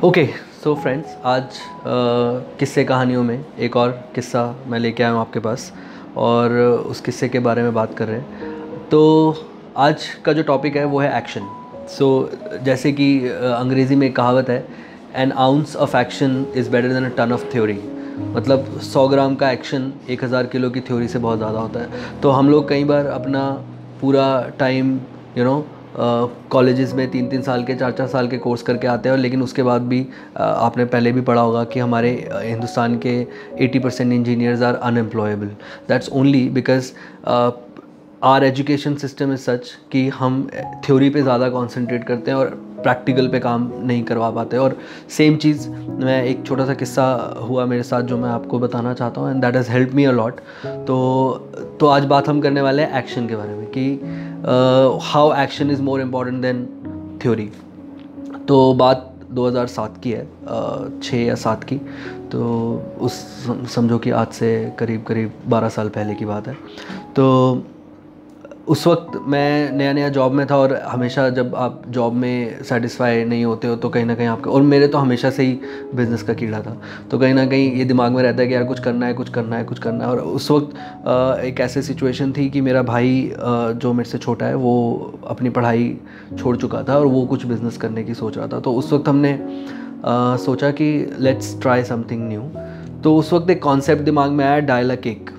Okay so friends आज uh, किस्से कहानियों में एक और किस्सा मैं लेके आया हूँ आपके पास और उस किस्से के बारे में बात कर रहे हैं। तो आज का जो टॉपिक है वो है एक्शन सो so, जैसे कि अंग्रेज़ी में एक कहावत है an ounce of action is better than a ton of theory मतलब 100 ग्राम का एक्शन 1000 किलो की थ्योरी से बहुत ज़्यादा होता है। तो हम लोग कई बार अपना पूरा टाइम यू नो कॉलेजेस में तीन तीन साल के, चार चार साल के कोर्स करके आते हैं और लेकिन उसके बाद भी आपने पहले भी पढ़ा होगा कि हमारे हिंदुस्तान के 80 percent engineers are unemployable that's only because our education system is such कि हम थ्योरी पे ज़्यादा कॉन्सेंट्रेट करते हैं और प्रैक्टिकल पे काम नहीं करवा पाते। और सेम चीज़ मैं एक छोटा सा किस्सा हुआ मेरे साथ जो मैं आपको बताना चाहता हूँ and that has help me a lot तो तो आज बात हम करने वाले हैं एक्शन के बारे में कि how action is more important than theory तो बात 2007 की है छः या सात की। तो उस समझो कि आज से करीब करीब 12 साल पहले की बात है। तो उस वक्त मैं नया नया जॉब में था और हमेशा जब आप जॉब में सेटिस्फाई नहीं होते हो तो कहीं ना कहीं आपका, और मेरे तो हमेशा से ही बिज़नेस का कीड़ा था। तो कहीं ना कहीं ये दिमाग में रहता है कि यार कुछ करना है, कुछ करना है, कुछ करना है। और उस वक्त एक ऐसी सिचुएशन थी कि मेरा भाई जो मेरे से छोटा है, वो अपनी पढ़ाई छोड़ चुका था और वो कुछ बिज़नेस करने की सोच रहा था। तो उस वक्त हमने सोचा कि लेट्स ट्राई समथिंग न्यू तो उस वक्त एक कॉन्सेप्ट दिमाग में आया डायला केक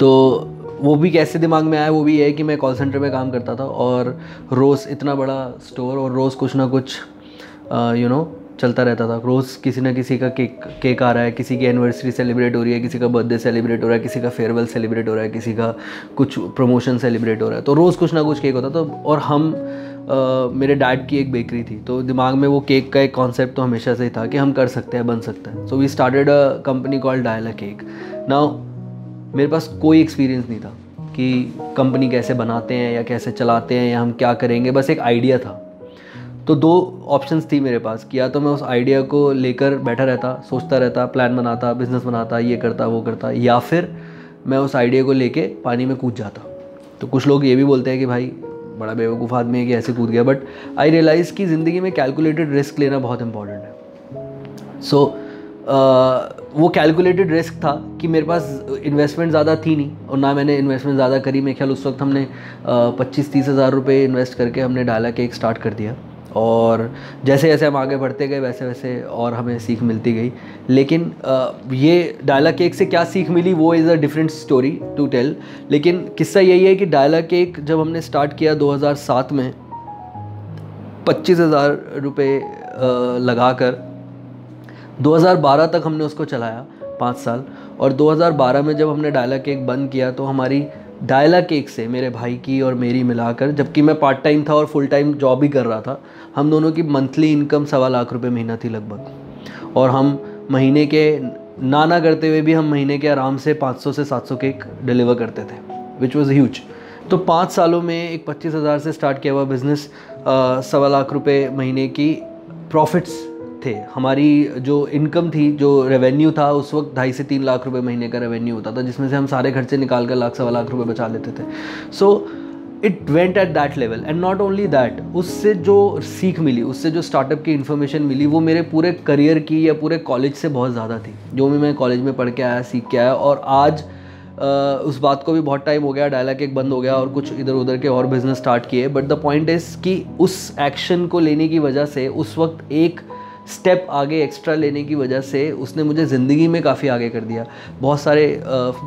तो वो भी कैसे दिमाग में आया वो भी है कि मैं कॉल सेंटर में काम करता था और रोज़ इतना बड़ा स्टोर और रोज़ कुछ ना कुछ यू नो चलता रहता था। रोज़ किसी ना किसी का केक केक आ रहा है किसी की एनिवर्सरी सेलिब्रेट हो रही है किसी का बर्थडे सेलिब्रेट हो रहा है किसी का फेयरवेल सेलिब्रेट हो रहा है किसी का कुछ प्रमोशन सेलिब्रेट हो रहा है। तो रोज़ कुछ ना कुछ केक होता तो और हम Uh, मेरे डैड की एक बेकरी थी। तो दिमाग में वो केक का एक कॉन्सेप्ट तो हमेशा से ही था कि हम कर सकते हैं बन सकते हैं। So we started a company called Dial a Cake now मेरे पास कोई एक्सपीरियंस नहीं था कि कंपनी कैसे बनाते हैं या कैसे चलाते हैं या हम क्या करेंगे बस एक आइडिया था। तो दो ऑप्शंस थी मेरे पास कि या तो मैं उस आइडिया को लेकर बैठा रहता सोचता रहता प्लान बनाता बिज़नेस बनाता ये करता वो करता या फिर मैं उस आइडिया को लेके पानी में कूद जाता। तो कुछ लोग ये भी बोलते हैं कि भाई बड़ा बेवकूफ़ आदमी है कि ऐसे कूद गया बट आई रियलाइज़ कि ज़िंदगी में कैलकुलेटेड रिस्क लेना बहुत इंपॉर्टेंट है। सो so, वो कैलकुलेटेड रिस्क था कि मेरे पास इन्वेस्टमेंट ज़्यादा थी नहीं और ना मैंने इन्वेस्टमेंट ज़्यादा करी। मेरे ख्याल उस वक्त हमने पच्चीस तीस हज़ार रुपये इन्वेस्ट करके हमने डाला केक स्टार्ट कर दिया। और जैसे जैसे हम आगे बढ़ते गए, वैसे वैसे और हमें सीख मिलती गई। लेकिन ये डायला केक से क्या सीख मिली वो is a different story to tell लेकिन किस्सा यही है कि डायला केक जब हमने स्टार्ट किया 2007 में, पच्चीस हज़ार रुपये लगा कर 2012 तक हमने उसको चलाया, पाँच साल। और 2012 में जब हमने डायला केक बंद किया तो हमारी डायला केक से मेरे भाई की और मेरी मिलाकर, जबकि मैं पार्ट टाइम था और फुल टाइम जॉब भी कर रहा था, हम दोनों की मंथली इनकम सवा लाख रुपए महीना थी लगभग। और हम महीने के ना ना करते हुए भी हम महीने के आराम से 500 से 700 केक डिलीवर करते थे विच वॉज़ ह्यूज तो पाँच सालों में एक पच्चीस हज़ार से स्टार्ट किया हुआ बिज़नेस सवा लाख रुपए महीने की प्रॉफिट्स थे। हमारी जो इनकम थी, जो रेवेन्यू था, उस वक्त ढाई से तीन लाख रुपए महीने का रेवेन्यू होता था, जिसमें से हम सारे खर्चे निकाल कर लाख सवा लाख रुपए बचा लेते थे। So it went at that level and not only that उससे जो सीख मिली, उससे जो स्टार्टअप की इन्फॉर्मेशन मिली, वो मेरे पूरे करियर की या पूरे कॉलेज से बहुत ज़्यादा थी। जो भी मैं कॉलेज में पढ़ के आया, सीख के आया, और आज उस बात को भी बहुत टाइम हो गया डायलॉग एक बंद हो गया, और कुछ इधर उधर के और बिज़नेस स्टार्ट किए। बट द पॉइंट इज़ कि उस एक्शन को लेने की वजह से उस वक्त एक स्टेप आगे एक्स्ट्रा लेने की वजह से उसने मुझे ज़िंदगी में काफ़ी आगे कर दिया। बहुत सारे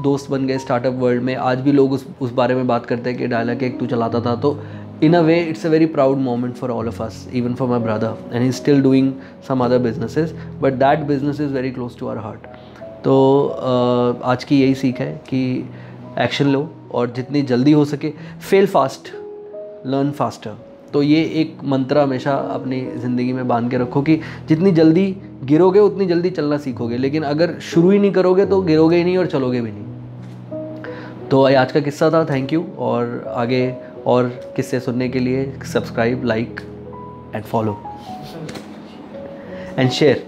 दोस्त बन गए स्टार्टअप वर्ल्ड में। आज भी लोग उस उस बारे में बात करते हैं कि डायलॉग एक तू चलाता था। तो in a way it's a very proud moment for all of us even for my brother and he still doing some other businesses but that business is very close to our heart तो आज की यही सीख है कि action लो और जितनी जल्दी हो सके फेल फास्ट लर्न फास्टर तो ये एक मंत्र हमेशा अपनी ज़िंदगी में बाँध के रखो कि जितनी जल्दी गिरोगे, उतनी जल्दी चलना सीखोगे। लेकिन अगर शुरू ही नहीं करोगे तो गिरोगे ही नहीं और चलोगे भी नहीं। तो आज का किस्सा था। थैंक यू और आगे और किस्से सुनने के लिए subscribe like and follow and share